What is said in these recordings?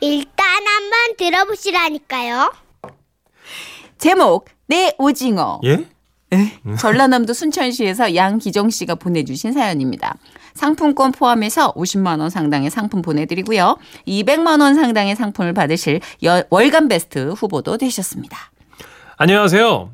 일단 한번 들어보시라니까요. 제목 내 오징어. 예? 에, 전라남도 순천시에서 양기정 씨가 보내주신 사연입니다. 상품권 포함해서 50만 원 상당의 상품 보내드리고요. 200만 원 상당의 상품을 받으실 여- 월간 베스트 후보도 되셨습니다. 안녕하세요.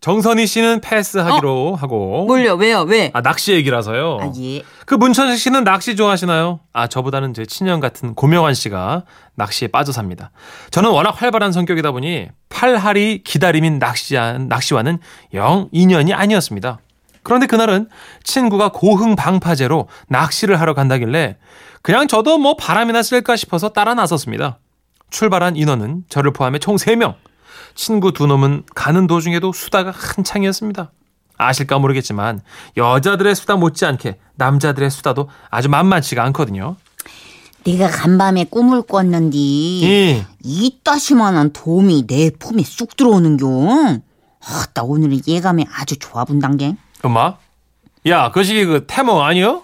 정선희 씨는 패스하기로 하고. 뭘요? 왜요? 왜? 아, 낚시 얘기라서요. 아, 예. 그 문천식 씨는 낚시 좋아하시나요? 아, 저보다는 제 친형 같은 고명환 씨가 낚시에 빠져 삽니다. 저는 워낙 활발한 성격이다 보니 팔할이 기다림인 낚시, 낚시와는 영 인연이 아니었습니다. 그런데 그날은 친구가 고흥 방파제로 낚시를 하러 간다길래 그냥 저도 뭐 바람이나 쓸까 싶어서 따라 나섰습니다. 출발한 인원은 저를 포함해 총 3명. 친구 두 놈은 가는 도중에도 수다가 한창이었습니다. 아실까 모르겠지만 여자들의 수다 못지않게 남자들의 수다도 아주 만만치가 않거든요. 내가 간밤에 꿈을 꿨는디 예. 이따시만한 돔이 내 품에 쑥 들어오는겨. 아따 오늘은 예감이 아주 좋아 본단게. 엄마? 야, 그 시기 그 태몽 아니요?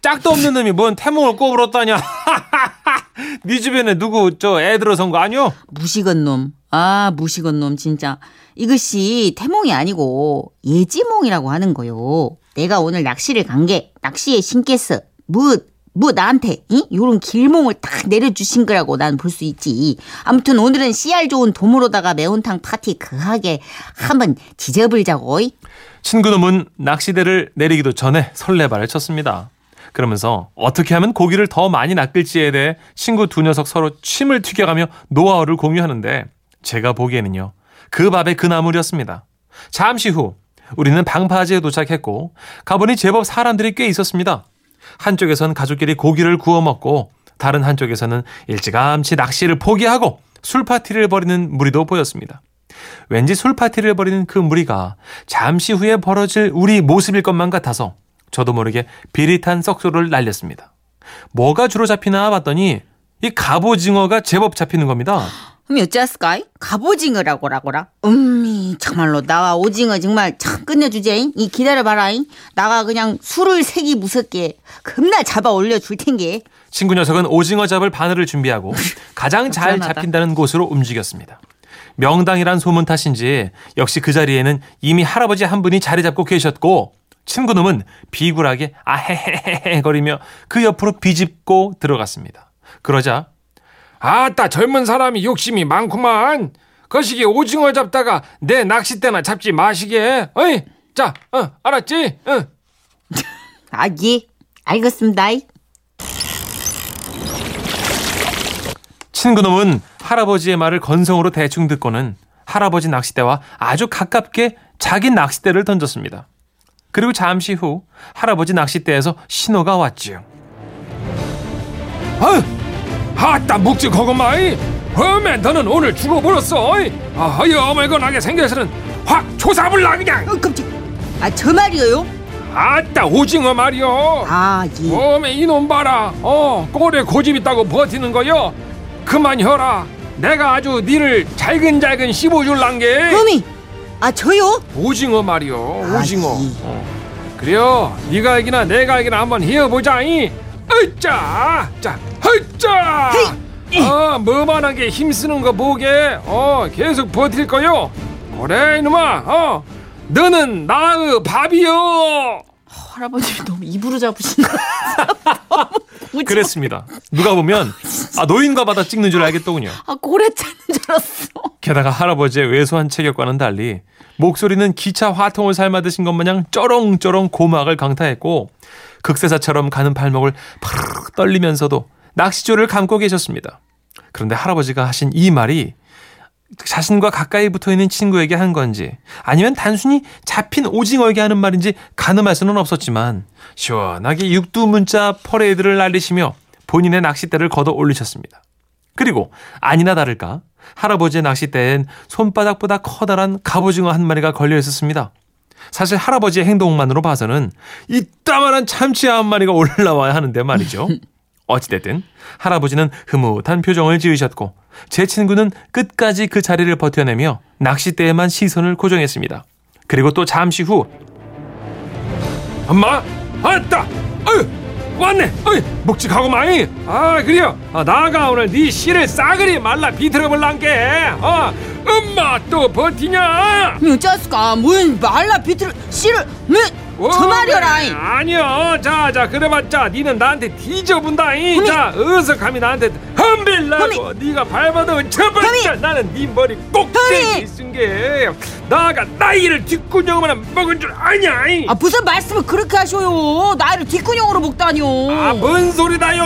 짝도 없는 놈이 뭔 태몽을 꼬불었다냐? 네 주변에 누구 저 애 들어선 거 아니요? 무식한 놈. 아, 무식한 놈, 진짜. 이것이 태몽이 아니고 예지몽이라고 하는 거요. 내가 오늘 낚시를 간 게 낚시에 신겠어. 뭐, 뭐 나한테, 이? 요런 길몽을 딱 내려주신 거라고 난 볼 수 있지. 아무튼 오늘은 씨알 좋은 돔으로다가 매운탕 파티 그하게 한번 지져불자고. 이. 친구놈은 낚시대를 내리기도 전에 설레발을 쳤습니다. 그러면서 어떻게 하면 고기를 더 많이 낚을지에 대해 친구 두 녀석 서로 침을 튀겨가며 노하우를 공유하는데 제가 보기에는요. 그 밥의 그 나물이었습니다. 잠시 후 우리는 방파제에 도착했고 가보니 제법 사람들이 꽤 있었습니다. 한쪽에선 가족끼리 고기를 구워 먹고 다른 한쪽에서는 일찌감치 낚시를 포기하고 술 파티를 벌이는 무리도 보였습니다. 왠지 술 파티를 벌이는 그 무리가 잠시 후에 벌어질 우리 모습일 것만 같아서 저도 모르게 비릿한 썩소를 날렸습니다. 뭐가 주로 잡히나 봤더니 이 갑오징어가 제법 잡히는 겁니다. 그럼 어찌했을까? 갑오징어라고 라고라. 음이 정말로 나와 오징어 정말 참 끝내주제. 이 기다려봐라. 이. 나가 그냥 술을 색이 무섭게 겁나 잡아 올려줄 텐게. 친구 녀석은 오징어 잡을 바늘을 준비하고 가장 잘 불안하다. 잡힌다는 곳으로 움직였습니다. 명당이란 소문 탓인지 역시 그 자리에는 이미 할아버지 한 분이 자리 잡고 계셨고 친구놈은 비굴하게 아헤헤헤 거리며 그 옆으로 비집고 들어갔습니다. 그러자 아따 젊은 사람이 욕심이 많구만. 거시기 오징어 잡다가 내 낚싯대나 잡지 마시게. 어이, 자, 어, 알았지? 응. 아 예. 알겠습니다. 이. 친구놈은 할아버지의 말을 건성으로 대충 듣고는 할아버지 낚싯대와 아주 가깝게 자기 낚싯대를 던졌습니다. 그리고 잠시 후 할아버지 낚싯대에서 신호가 왔지요. 아, 아따 묵직하고 마이. 어메 너는 오늘 죽어버렸어. 아, 어물건하게 생겨서는 확 조사불나 그냥. 어 깜짝. 아저 말이에요? 아따 오징어 말이요. 아 예. 어메 이놈 봐라 어 꼴에 고집 있다고 버티는 거요 그만 혀라 내가 아주 니를 잘근잘근 씹어줄란게 어미. 아 저요? 오징어 말이요 오징어 아, 예. 어. 그래요 네가 알기나 내가 알기나 한번 해보자이 으짜 자 으짜 어 뭐만하게 힘쓰는 거 보게 어 계속 버틸 거요 그래 이놈아 어 너는 나의 밥이요 할아버님이 너무 입으로 잡으신다. 그랬습니다. 누가 보면 아 노인과 바다 찍는 줄 알겠더군요. 아 고래 찾는 줄 알았어. 게다가 할아버지의 왜소한 체격과는 달리 목소리는 기차 화통을 삶아드신 것 마냥 쩌렁쩌렁 고막을 강타했고 극세사처럼 가는 발목을 파르르 떨리면서도 낚시줄을 감고 계셨습니다. 그런데 할아버지가 하신 이 말이 자신과 가까이 붙어 있는 친구에게 한 건지 아니면 단순히 잡힌 오징어에게 하는 말인지 가늠할 수는 없었지만 시원하게 육두문자 퍼레이드를 날리시며 본인의 낚싯대를 걷어 올리셨습니다. 그리고 아니나 다를까 할아버지의 낚싯대엔 손바닥보다 커다란 갑오징어 한 마리가 걸려 있었습니다. 사실 할아버지의 행동만으로 봐서는 이따만한 참치 한 마리가 올라와야 하는데 말이죠. 어찌됐든 할아버지는 흐뭇한 표정을 지으셨고 제 친구는 끝까지 그 자리를 버텨내며 낚싯대에만 시선을 고정했습니다. 그리고 또 잠시 후 엄마 아따 아유 왔네. 어이, 묵직하고 많이. 아, 그래요. 아, 나가 오늘 네 씨를 싸그리 말라 비틀어볼란게. 어, 엄마 또 버티냐? 어쩌스까 뭔 말라 비틀 씨를 왜 저 말이야라 이. 아니요. 자, 자, 그래봤자 니는 나한테 뒤져본다잉. 자, 어서 감히 나한테 험빌라고 네가 밟아도 쳐봤자 나는 네 머리 꼭대기. 있은 게 나가 나이를 뒷구녕만 먹은 줄 아냐? 아 무슨 말씀을 그렇게 하셔요 나를 뒷구녕으로 먹다니요 아, 뭔 소리다요?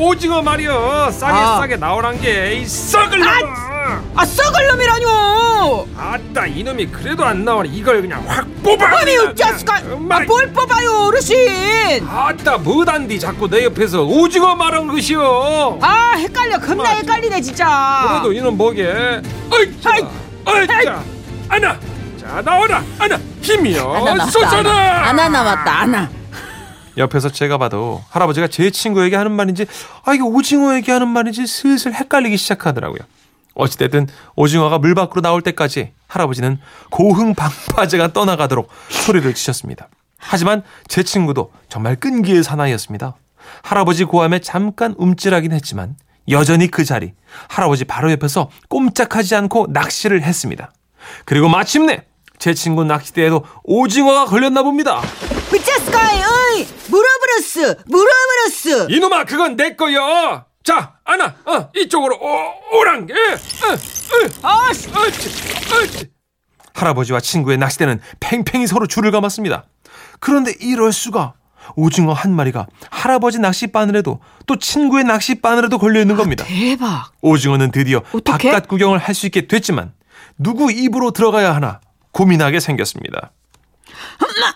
오징어 말이여. 싸게 아. 싸게 나오란 게, 이 썩을 놈아. 아 썩을 놈이라뇨 아따, 이놈이 그래도 안 나오니 이걸 그냥 확 뽑아. 아니. 어쩌스까 엄마. 아뭘 뽑아요 어르신 아따, 뭐단디 자꾸 내 옆에서 오징어 말한 것이여. 아 헷갈려 겁나 헷갈리네 진짜 그래도 이놈 뭐게? 어이짜, 어이짜, 아나. 자, 나오라, 아나. 힘이여. 하나 나왔다 쏘쏘라. 하나, 하나 남았다 하나 옆에서 제가 봐도 할아버지가 제 친구에게 하는 말인지 아 이게 오징어에게 하는 말인지 슬슬 헷갈리기 시작하더라고요. 어찌됐든 오징어가 물 밖으로 나올 때까지 할아버지는 고흥 방파제가 떠나가도록 소리를 치셨습니다. 하지만 제 친구도 정말 끈기의 사나이였습니다. 할아버지 고함에 잠깐 움찔하긴 했지만 여전히 그 자리 할아버지 바로 옆에서 꼼짝하지 않고 낚시를 했습니다. 그리고 마침내 제 친구 낚시대에도 오징어가 걸렸나 봅니다. 어쩌스까 어이 물어버렸어 물어버렸어 이놈아 그건 내 거요. 자 아나 어 이쪽으로 오, 오랑 예, 어, 어, 아씨 어찌, 어찌. 할아버지와 친구의 낚싯대는 팽팽히 서로 줄을 감았습니다. 그런데 이럴 수가 오징어 한 마리가 할아버지 낚싯바늘에도 또 친구의 낚싯바늘에도 걸려 있는 겁니다. 대박 오징어는 드디어 어떡해? 바깥 구경을 할 수 있게 됐지만 누구 입으로 들어가야 하나 고민하게 생겼습니다. 아, 나-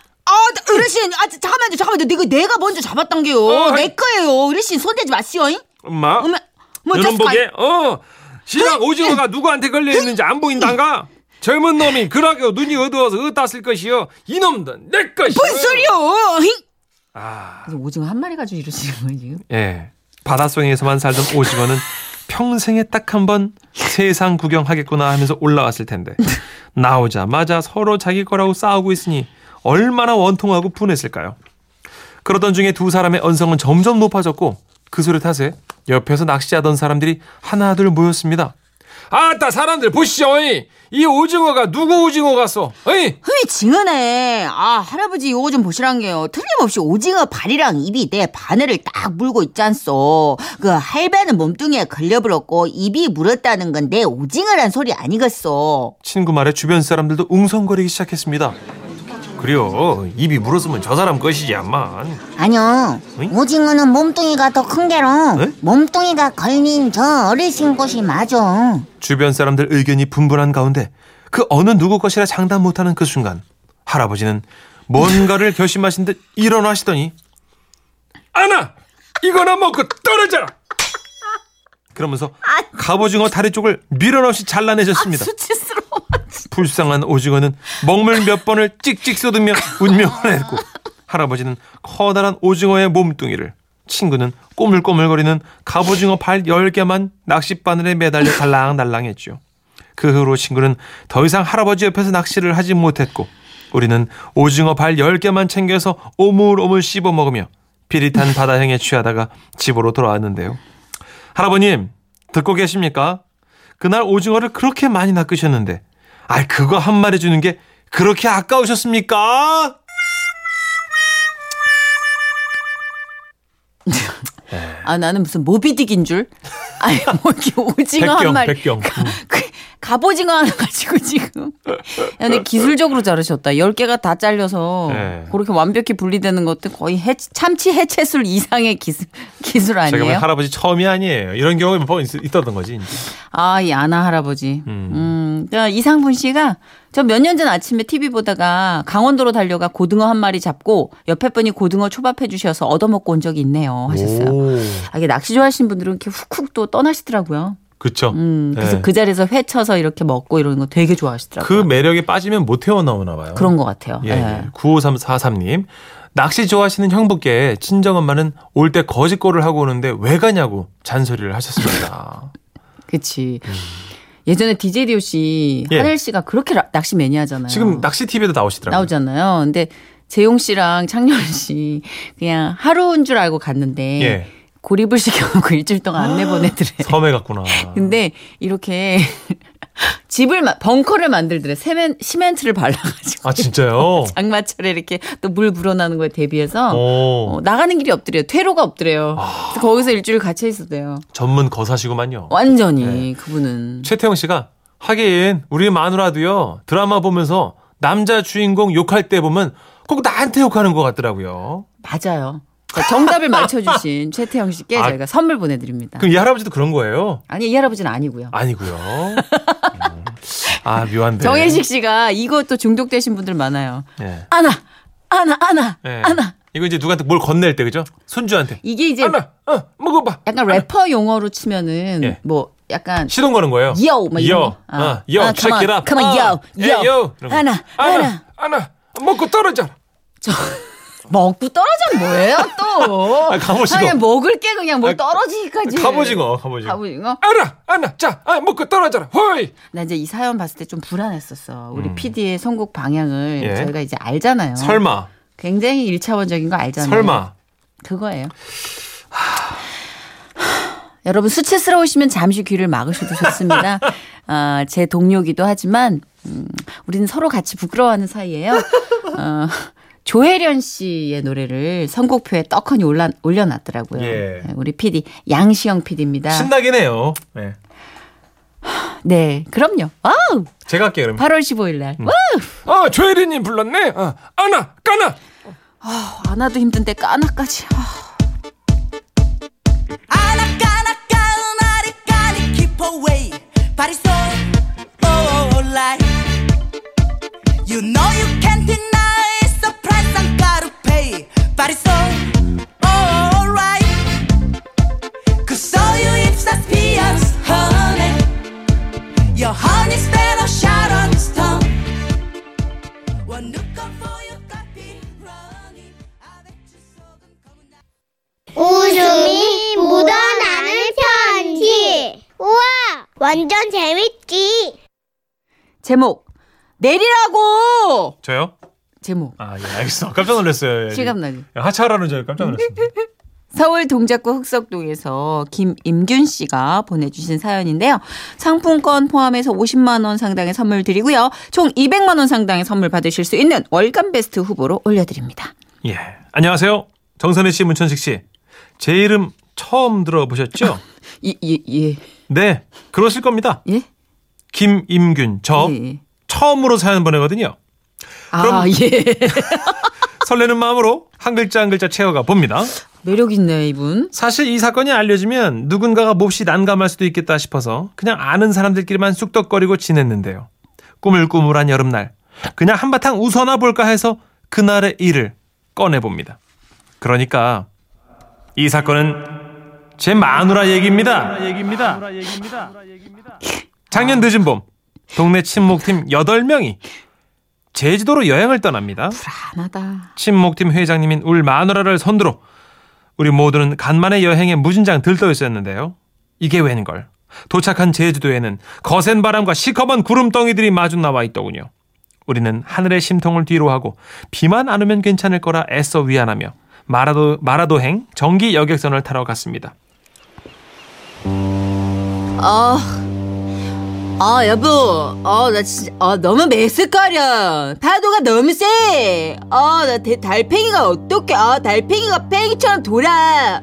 어르신, 아, 잠깐만요, 잠깐만요. 내가, 내가 먼저 잡았던 게요. 어, 내 거예요. 어르신, 손대지 마시오. 잉? 엄마, 어머, 뭐, 어쩌스까? 보게 어 시장 오징어가 누구한테 걸려 있는지 안 보인단가? 젊은 놈이 그러게 눈이 어두워서 어디다 쓸 것이요 이놈들 내 것이요 뭔 소리요? 잉? 아, 오징어 한 마리 가지고 이러시는 거예요? 예 바닷속에서만 살던 오징어는 평생에 딱 한 번 세상 구경하겠구나 하면서 올라왔을 텐데 나오자마자 서로 자기 거라고 싸우고 있으니 얼마나 원통하고 분했을까요? 그러던 중에 두 사람의 언성은 점점 높아졌고 그 소리 탓에 옆에서 낚시하던 사람들이 하나둘 모였습니다. 아따 사람들 보시죠. 이, 이 오징어가 누구 오징어 같소? 어이? 흠이 징하네. 아, 할아버지 요거 좀 보시란 게요. 틀림없이 오징어 발이랑 입이 내 바늘을 딱 물고 있잖소. 그 할배는 몸뚱이에 걸려버렸고 입이 물었다는 건 내 오징어란 소리 아니겠소. 친구 말에 주변 사람들도 웅성거리기 시작했습니다. 그래요. 입이 물었으면 저 사람 것이지 암만. 아니요. 응? 오징어는 몸뚱이가 더 큰 게로 네? 몸뚱이가 걸린 저 어르신 것이 맞아. 주변 사람들 의견이 분분한 가운데 그 어느 누구 것이라 장담 못하는 그 순간 할아버지는 뭔가를 결심하신 듯 일어나시더니 아나 이거나 먹고 떨어져라 그러면서 갑오징어 다리 쪽을 밀어넣이 잘라내셨습니다 수치스러워. 불쌍한 오징어는 먹물 몇 번을 찍찍 쏟으며 운명을 했고 할아버지는 커다란 오징어의 몸뚱이를 친구는 꼬물꼬물거리는 갑오징어 발 10개만 낚싯바늘에 매달려 달랑달랑했죠. 그 후로 친구는 더 이상 할아버지 옆에서 낚시를 하지 못했고 우리는 오징어 발 10개만 챙겨서 오물오물 씹어 먹으며 비릿한 바다 향에 취하다가 집으로 돌아왔는데요. 할아버님 듣고 계십니까? 그날 오징어를 그렇게 많이 낚으셨는데 아 그거 한 마리 주는 게 그렇게 아까우셨습니까? 아, 나는 무슨 모비딕인 줄? 아니, 뭐, 이렇게 오징어 한 백경 마리. 백경 그, 갑오징어 하나 가지고 지금. 야, 근데 기술적으로 자르셨다. 10개가 다 잘려서 네. 그렇게 완벽히 분리되는 것도 거의 해, 참치 해체술 이상의 기술, 기술 제가 아니에요? 할아버지 처음이 아니에요. 이런 경험이 몇번 있었던 거지. 이제. 아, 이 아나 할아버지. 음. 음. 음 이상분 씨가 저 몇 년 전 아침에 TV 보다가 강원도로 달려가 고등어 한 마리 잡고 옆에 분이 고등어 초밥해 주셔서 얻어먹고 온 적이 있네요. 하셨어요. 오, 아, 이게 낚시 좋아하시는 분들은 이렇게 훅훅 또 떠나시더라고요. 그쵸. 음, 그래서 네. 그 자리에서 회 쳐서 이렇게 먹고 이러는 거 되게 그 좋아하시더라고요. 매력에 빠지면 못 헤어나오나 봐요. 그런 것 같아요. 예, 예. 예. 95343님. 낚시 좋아하시는 형부께 친정엄마는 올 때 거짓골을 하고 오는데 왜 가냐고 잔소리를 하셨습니다. 그치. 예전에 DJ 디오 씨, 예. 하늘 씨가 그렇게 라- 낚시 매니아잖아요. 지금 낚시 TV에도 나오시더라고요. 나오잖아요. 근데 재용 씨랑 창렬 씨 그냥 하루인 줄 알고 갔는데 예. 고립을 시켜놓고 일주일 동안 안 내보내더래. 섬에 갔구나. 근데 이렇게 집을 마- 벙커를 만들더래. 세멘 시멘트를 발라가지고 아 진짜요? 장마철에 이렇게 또 물 불어나는 거에 대비해서 오, 어, 나가는 길이 없더래요. 퇴로가 없더래요. 아. 그래서 거기서 일주일 갇혀 있었대요. 전문 거사시구만요. 완전히 네. 그분은 최태영 씨가 하긴 우리 마누라도요 드라마 보면서 남자 주인공 욕할 때 보면 꼭 나한테 욕하는 것 같더라고요. 맞아요. 그러니까 정답을 맞춰주신 최태영 씨께 아. 저희가 선물 보내드립니다. 그럼 이 할아버지도 그런 거예요? 아니 이 할아버지는 아니고요. 아니고요. 음. 아 묘한데. 정혜식 씨가 이것도 중독되신 분들 많아요. 예. 아나, 아나, 아나, 예. 아나. 이거 이제 누구한테 뭘 건넬 때 그죠? 손주한테. 이게 이제 아나, 어, 먹어봐. 약간 래퍼 용어로 치면은 예. 뭐 약간 시동 거는 거예요. yo 막 이런 요, 거. 어, 요, 아, check it up. come on, 어, yo, 예, yo. 하나, 아나, 하나. 아나, 먹고 떨어져. 저 먹고 떨어져 뭐예요 또? 아, 갑오징어. 그냥 먹을 게 그냥 뭐 아, 떨어지기까지. 갑오징어, 갑오징어. 갑오징어? 아나, 아나, 자, 아, 먹고 떨어져라. 호이. 나 이제 이 사연 봤을 때 좀 불안했었어. 우리 PD의 선곡 방향을 음. 예. 저희가 이제 알잖아요. 설마, 굉장히 일차원적인 거 알잖아요. 설마. 그거예요. 여러분 수치스러우시면 잠시 귀를 막으셔도 좋습니다. 아, 제 동료기도 하지만 음, 우리는 서로 같이 부끄러워하는 사이예요. 어, 조혜련 씨의 노래를 선곡표에 떡하니 올라, 올려놨더라고요. 예. 네, 우리 PD 양시영 PD입니다. 신나긴 해요. 네. 네, 그럼요. 와우! 제가 할게요, 그러면. 8월 15일 날. 음. 와우! 아, 조혜련 님 불렀네. 아, 아나까나. 안 와도 힘든데 까나까지. 아. 내리라고. 저요? 제목 아, 예, 알겠어. 깜짝 놀랐어요. 예. 실감나지. 하차하라는 줄 깜짝 놀랐습니다. 서울 동작구 흑석동에서 김임균 씨가 보내주신 사연인데요. 상품권 포함해서 50만 원 상당의 선물 드리고요. 총 200만 원 상당의 선물 받으실 수 있는 월간 베스트 후보로 올려드립니다. 예. 안녕하세요. 정선혜 씨, 문천식 씨. 제 이름 처음 들어보셨죠? 예, 예, 예. 네. 그러실 겁니다. 예? 김임균. 저 예, 예. 처음으로 사연 보내거든요. 아, 예. 설레는 마음으로 한 글자 한 글자 채워가 봅니다. 매력 있네, 이분. 사실 이 사건이 알려지면 누군가가 몹시 난감할 수도 있겠다 싶어서 그냥 아는 사람들끼리만 쑥덕거리고 지냈는데요. 꾸물꾸물한 여름날 그냥 한바탕 웃어나 볼까 해서 그날의 일을 꺼내 봅니다. 그러니까 이 사건은 제 마누라 얘기입니다. 작년 늦은 봄 동네 친목팀 8명이 제주도로 여행을 떠납니다. 불안하다. 친목팀 회장님인 울 마누라를 선두로 우리 모두는 간만에 여행에 무진장 들떠 있었는데요. 이게 웬걸. 도착한 제주도에는 거센 바람과 시커먼 구름덩이들이 마주 나와 있더군요. 우리는 하늘의 심통을 뒤로 하고 비만 안 오면 괜찮을 거라 애써 위안하며 마라도 마라도행 정기 여객선을 타러 갔습니다. 아, 아 여보, 어나 진짜 어, 너무 메스꺼려. 파도가 너무 세. 어나 달팽이가 어떡해? 아 달팽이가 팽이처럼 돌아.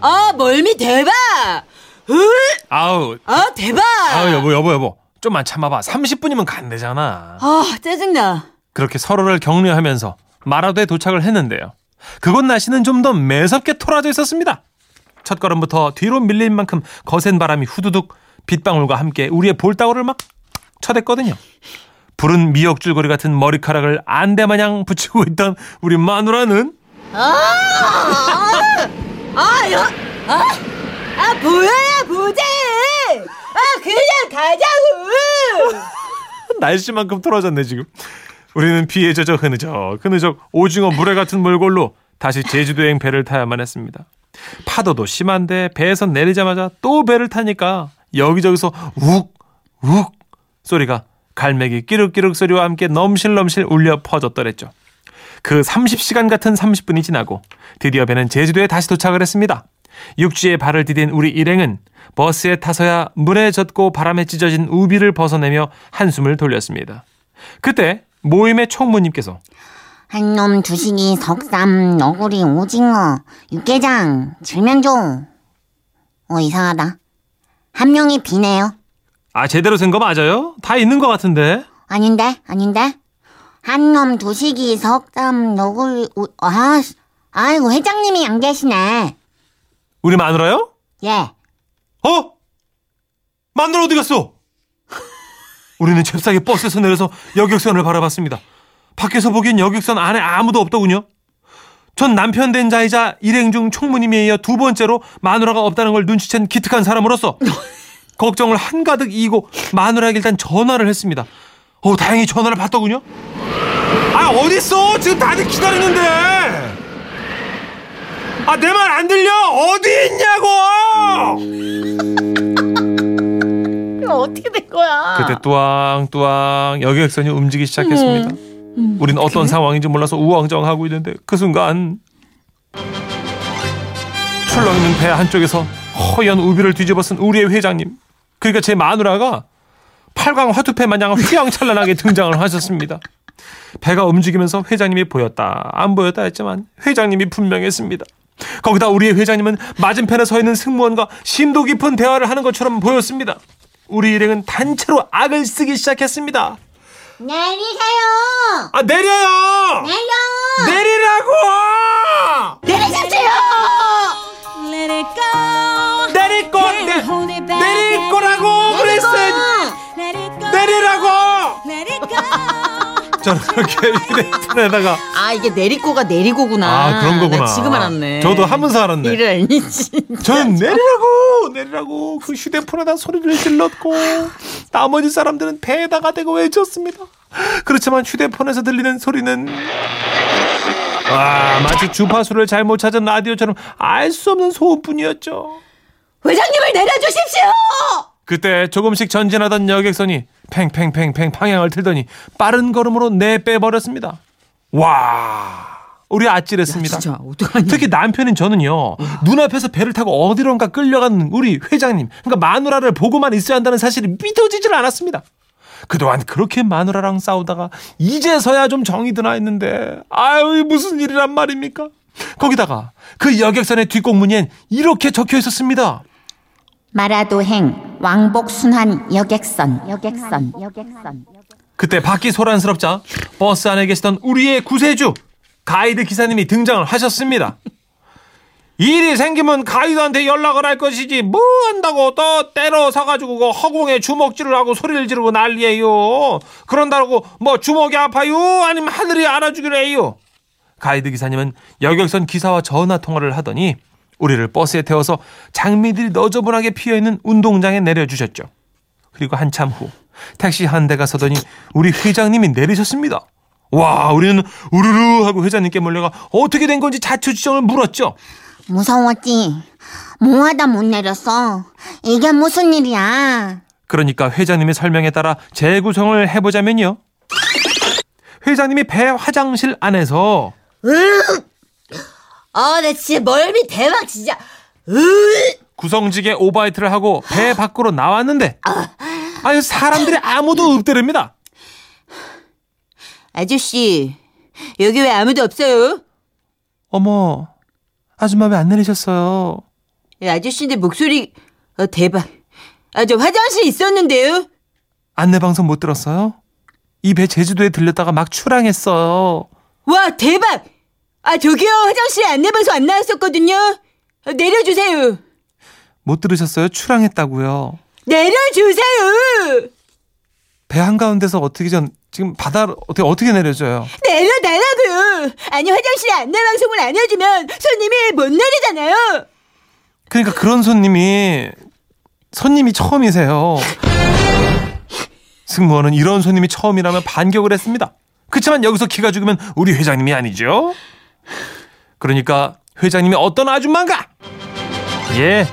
아 멀미 대박. 으, 아우, 아 대박. 아우 여보 여보 여보 좀만 참아봐. 30분이면 간대잖아. 아 짜증나. 그렇게 서로를 격려하면서 마라도에 도착을 했는데요. 그곳 날씨는 좀 더 매섭게 토라져 있었습니다. 첫 걸음부터 뒤로 밀릴 만큼 거센 바람이 후두둑 빗방울과 함께 우리의 볼따구를 막 쳐댔거든요. 푸른 미역줄거리 같은 머리카락을 안대마냥 붙이고 있던 우리 마누라는 아 여, 아, 아 뭐야 보재. 아 그냥 가자고. 날씨만큼 토라졌네 지금. 우리는 비에 젖어 흐느적 흐느적 오징어 물회 같은 몰골로 다시 제주도행 배를 타야만 했습니다. 파도도 심한데 배에서 내리자마자 또 배를 타니까 여기저기서 욱 욱 소리가 갈매기 끼륵끼륵 소리와 함께 넘실넘실 울려 퍼졌더랬죠. 그 30시간 같은 30분이 지나고 드디어 배는 제주도에 다시 도착을 했습니다. 육지에 발을 디딘 우리 일행은 버스에 타서야 물에 젖고 바람에 찢어진 우비를 벗어내며 한숨을 돌렸습니다. 그때 모임의 총무님께서 한놈 두식이 석삼 너구리 오징어 육개장 칠면조 어 이상하다 한 명이 비네요 아 제대로 센 거 맞아요? 다 있는 것 같은데 아닌데 아닌데 한놈 두식이 석삼 너구리 오, 아 아이고 회장님이 안 계시네 우리 마누라요? 예 어? 마누라 어디 갔어? 우리는 잽싸게 버스에서 내려서 여객선을 바라봤습니다. 밖에서 보기엔 여객선 안에 아무도 없더군요. 전 남편 된 자이자 일행 중 총무님에 이어 두 번째로 마누라가 없다는 걸 눈치챈 기특한 사람으로서 걱정을 한가득 이고 마누라에게 일단 전화를 했습니다. 어, 다행히 전화를 받더군요. 아, 어딨어? 지금 다들 기다리는데. 아, 내 말 안 들려? 어디 있냐고! 어떻게 된 거야? 그때 뚜왕뚜왕 여객선이 움직이기 시작했습니다. 우린 어떤 상황인지 몰라서 우왕좌왕하고 있는데 그 순간 출렁 있는 배 한쪽에서 허연 우비를 뒤집어 쓴 우리의 회장님 그러니까 제 마누라가 팔광 화투패 마냥 휘황찬란하게 등장을 하셨습니다. 배가 움직이면서 회장님이 보였다 안 보였다 했지만 회장님이 분명했습니다. 거기다 우리의 회장님은 맞은편에 서 있는 승무원과 심도 깊은 대화를 하는 것처럼 보였습니다. 우리 일행은 단체로 악을 쓰기 시작했습니다. 내리세요 아 내려요! 내려 내리라고! 내리세요 Let it go. 내릴 거 내. 내릴 거라고 그랬어요. Let it go. 내리라고! 그렇게 휴대폰에다가 아 이게 내리꼬가 내리고구나. 아 그런 거구나. 나 지금 알았네. 저도 하면서 알았네. 진짜. 저는 내리라고 내리라고 그 휴대폰에다 소리를 질렀고 나머지 사람들은 배에다가 대고 외쳤습니다. 그렇지만 휴대폰에서 들리는 소리는 아 마치 주파수를 잘못 찾은 라디오처럼 알 수 없는 소음뿐이었죠. 회장님을 내려주십시오. 그때 조금씩 전진하던 여객선이 팽팽팽팽 방향을 틀더니 빠른 걸음으로 내빼버렸습니다. 와 우리 아찔했습니다. 진짜 어떡하냐. 특히 남편인 저는요 눈앞에서 배를 타고 어디론가 끌려가는 우리 회장님 그러니까 마누라를 보고만 있어야 한다는 사실이 믿어지질 않았습니다 그동안 그렇게 마누라랑 싸우다가 이제서야 좀 정이 드나 했는데 아유 무슨 일이란 말입니까 거기다가 그 여객선의 뒷공문엔 이렇게 적혀 있었습니다 마라도행 왕복 순환 여객선 여객선 여객선 그때 밖이 소란스럽자 버스 안에 계시던 우리의 구세주 가이드 기사님이 등장을 하셨습니다. 일이 생기면 가이드한테 연락을 할 것이지 뭐 한다고 또 때려 서가지고 그 허공에 주먹질을 하고 소리를 지르고 난리예요. 그런다고 뭐 주먹이 아파요? 아니면 하늘이 알아주기로 해요? 가이드 기사님은 여객선 기사와 전화 통화를 하더니 우리를 버스에 태워서 장미들이 너저분하게 피어있는 운동장에 내려주셨죠. 그리고 한참 후 택시 한 대가 서더니 우리 회장님이 내리셨습니다. 와, 우리는 우르르 하고 회장님께 몰려가 어떻게 된 건지 자초지종을 물었죠. 무서웠지 뭐하다 못 내렸어 이게 무슨 일이야 그러니까 회장님의 설명에 따라 재구성을 해보자면요. 회장님이 배 화장실 안에서 아, 나 진짜 멀미 대박 진짜. 구성지게 오바이트를 하고 배 밖으로 나왔는데 아유 사람들이 아무도 없더랍니다. 아저씨, 여기 왜 아무도 없어요? 어머 아줌마 왜 안 내리셨어요? 야, 아저씨인데 목소리 어, 대박. 아, 저 화장실 있었는데요. 안내 방송 못 들었어요? 이 배 제주도에 들렸다가 막 출항했어요. 와, 대박. 아, 저기요. 화장실에 안내방송 안 나왔었거든요. 어, 내려주세요. 못 들으셨어요? 출항했다고요. 내려주세요. 배 한가운데서 어떻게 전 지금 바다 어떻게 어떻게 내려줘요? 내려달라고요. 아니, 화장실에 안내방송을 안 해주면 손님이 못 내리잖아요. 그러니까 그런 손님이 손님이 처음이세요. 승무원은 이런 손님이 처음이라면 반격을 했습니다. 그렇지만 여기서 기가 죽으면 우리 회장님이 아니죠. 그러니까 회장님이 어떤 아줌마인가? 예,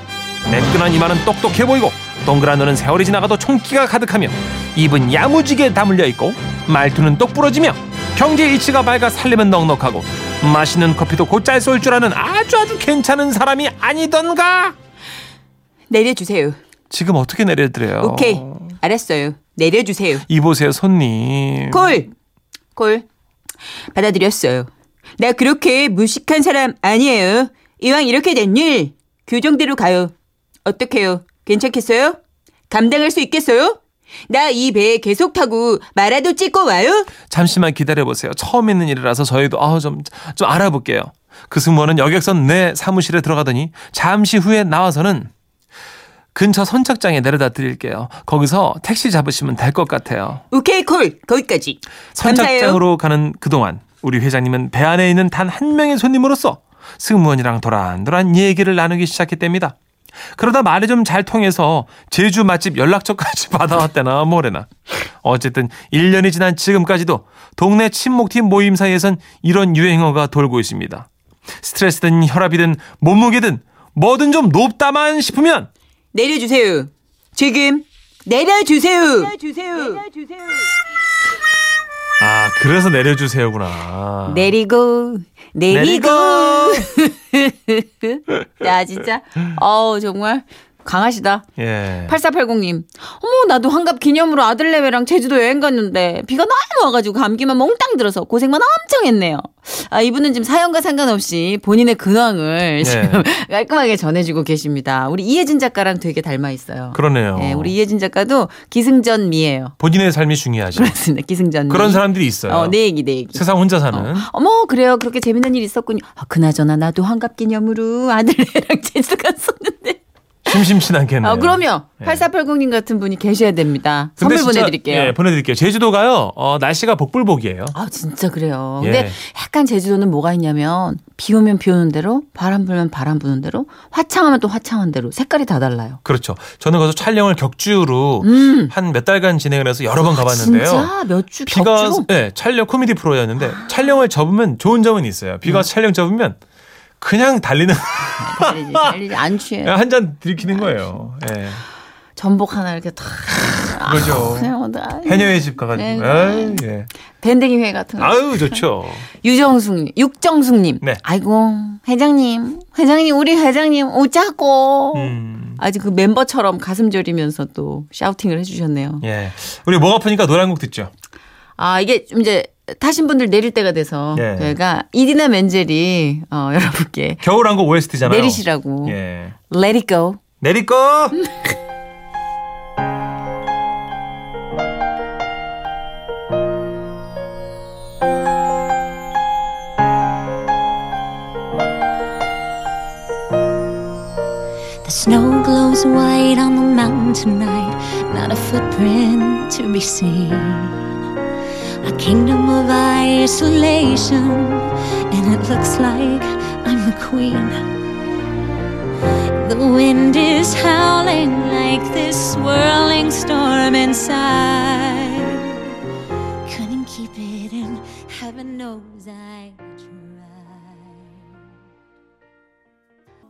매끈한 이마는 똑똑해 보이고 동그란 눈은 세월이 지나가도 총기가 가득하며 입은 야무지게 다물려 있고 말투는 똑부러지며 경제 이치가 밝아 살림은 넉넉하고 맛있는 커피도 곧잘 쏠 줄 아는 아주 아주 괜찮은 사람이 아니던가 내려주세요. 지금 어떻게 내려드려요 오케이. 알았어요. 내려주세요. 이 보세요 손님 콜! 콜. 받아들였어요. 나 그렇게 무식한 사람 아니에요. 이왕 이렇게 된 일, 규정대로 가요. 어떡해요? 괜찮겠어요? 감당할 수 있겠어요? 나 이 배에 계속 타고 마라도 찍고 와요? 잠시만 기다려보세요 처음 있는 일이라서 저희도 아, 좀, 좀 알아볼게요 그 승무원은 여객선 내 사무실에 들어가더니 잠시 후에 나와서는 근처 선착장에 내려다 드릴게요 거기서 택시 잡으시면 될 것 같아요 오케이, 콜. 거기까지. 감사해요. 선착장으로 가는 그동안 우리 회장님은 배 안에 있는 단 한 명의 손님으로서 승무원이랑 도란도란 얘기를 나누기 시작했답니다. 그러다 말이 좀 잘 통해서 제주 맛집 연락처까지 받아왔대나 뭐래나. 어쨌든 1년이 지난 지금까지도 동네 친목팀 모임 사이에선 이런 유행어가 돌고 있습니다. 스트레스든 혈압이든 몸무게든 뭐든 좀 높다만 싶으면 내려주세요. 지금 내려주세요. 내려주세요. 아 그래서 내려주세요구나. 내리고 내리고. 야 진짜 어우 정말 강하시다. 예. 8480님. 어머, 나도 환갑 기념으로 아들내외랑 제주도 여행 갔는데 비가 너무 와가지고 감기만 몽땅 들어서 고생만 엄청 했네요. 아, 이분은 지금 사연과 상관없이 본인의 근황을 예. 지금 깔끔하게 전해주고 계십니다. 우리 이혜진 작가랑 되게 닮아 있어요. 그러네요. 예, 우리 이혜진 작가도 기승전 미예요. 본인의 삶이 중요하죠. 그렇습니다. 기승전 미. 그런 사람들이 있어요. 어, 내 얘기, 내 얘기. 세상 혼자 사는. 어 머, 그래요. 그렇게 재밌는 일 있었군요. 아, 그나저나 나도 환갑 기념으로 아들내랑 제주 갔었는데. 심심치 않겠네요. 아, 그럼요. 예. 8480님 같은 분이 계셔야 됩니다. 선물 진짜, 보내드릴게요. 예, 보내드릴게요. 제주도가요. 어, 날씨가 복불복이에요. 아, 진짜 그래요. 예. 근데 약간 제주도는 뭐가 있냐면 비 오면 비 오는 대로 바람 불면 바람 부는 대로 화창하면 또 화창한 대로 색깔이 다 달라요. 그렇죠. 저는 거기서 촬영을 격주로 음. 한몇 달간 진행을 해서 여러 번 가봤는데요. 진짜 몇 주 격주로? 네, 촬영 코미디 프로였는데 촬영을 접으면 좋은 점은 있어요. 비가 와서 촬영 접으면 그냥 달리는 달리지, 달리지 안 취해. 한잔 들이키는 거예요. 예. 전복 하나 이렇게 탁. 그거죠. 그냥 뭐, 아, 해녀의 집 가가지고. 네. 에이, 예. 밴댕이 회 같은 거. 아유 좋죠. 유정숙님, 육정숙님. 네. 아이고, 회장님, 회장님, 우리 회장님 오자고. 음, 아직 그 멤버처럼 가슴 저리면서 또 샤우팅을 해주셨네요. 예. 우리 목 아프니까 노래 한 곡 듣죠. 아, 이게 좀 이제 타신 분들 내릴 때가 돼서 예. 저희가 이디나 멘젤이 어, 여러분께 겨울 한곡 OST잖아요. 내리시라고 예. Let it go. 내릴 거. The snow glows white on the mountain tonight, not a footprint to be seen. A kingdom of isolation, and it looks like I'm the queen. The wind is howling like this swirling storm inside.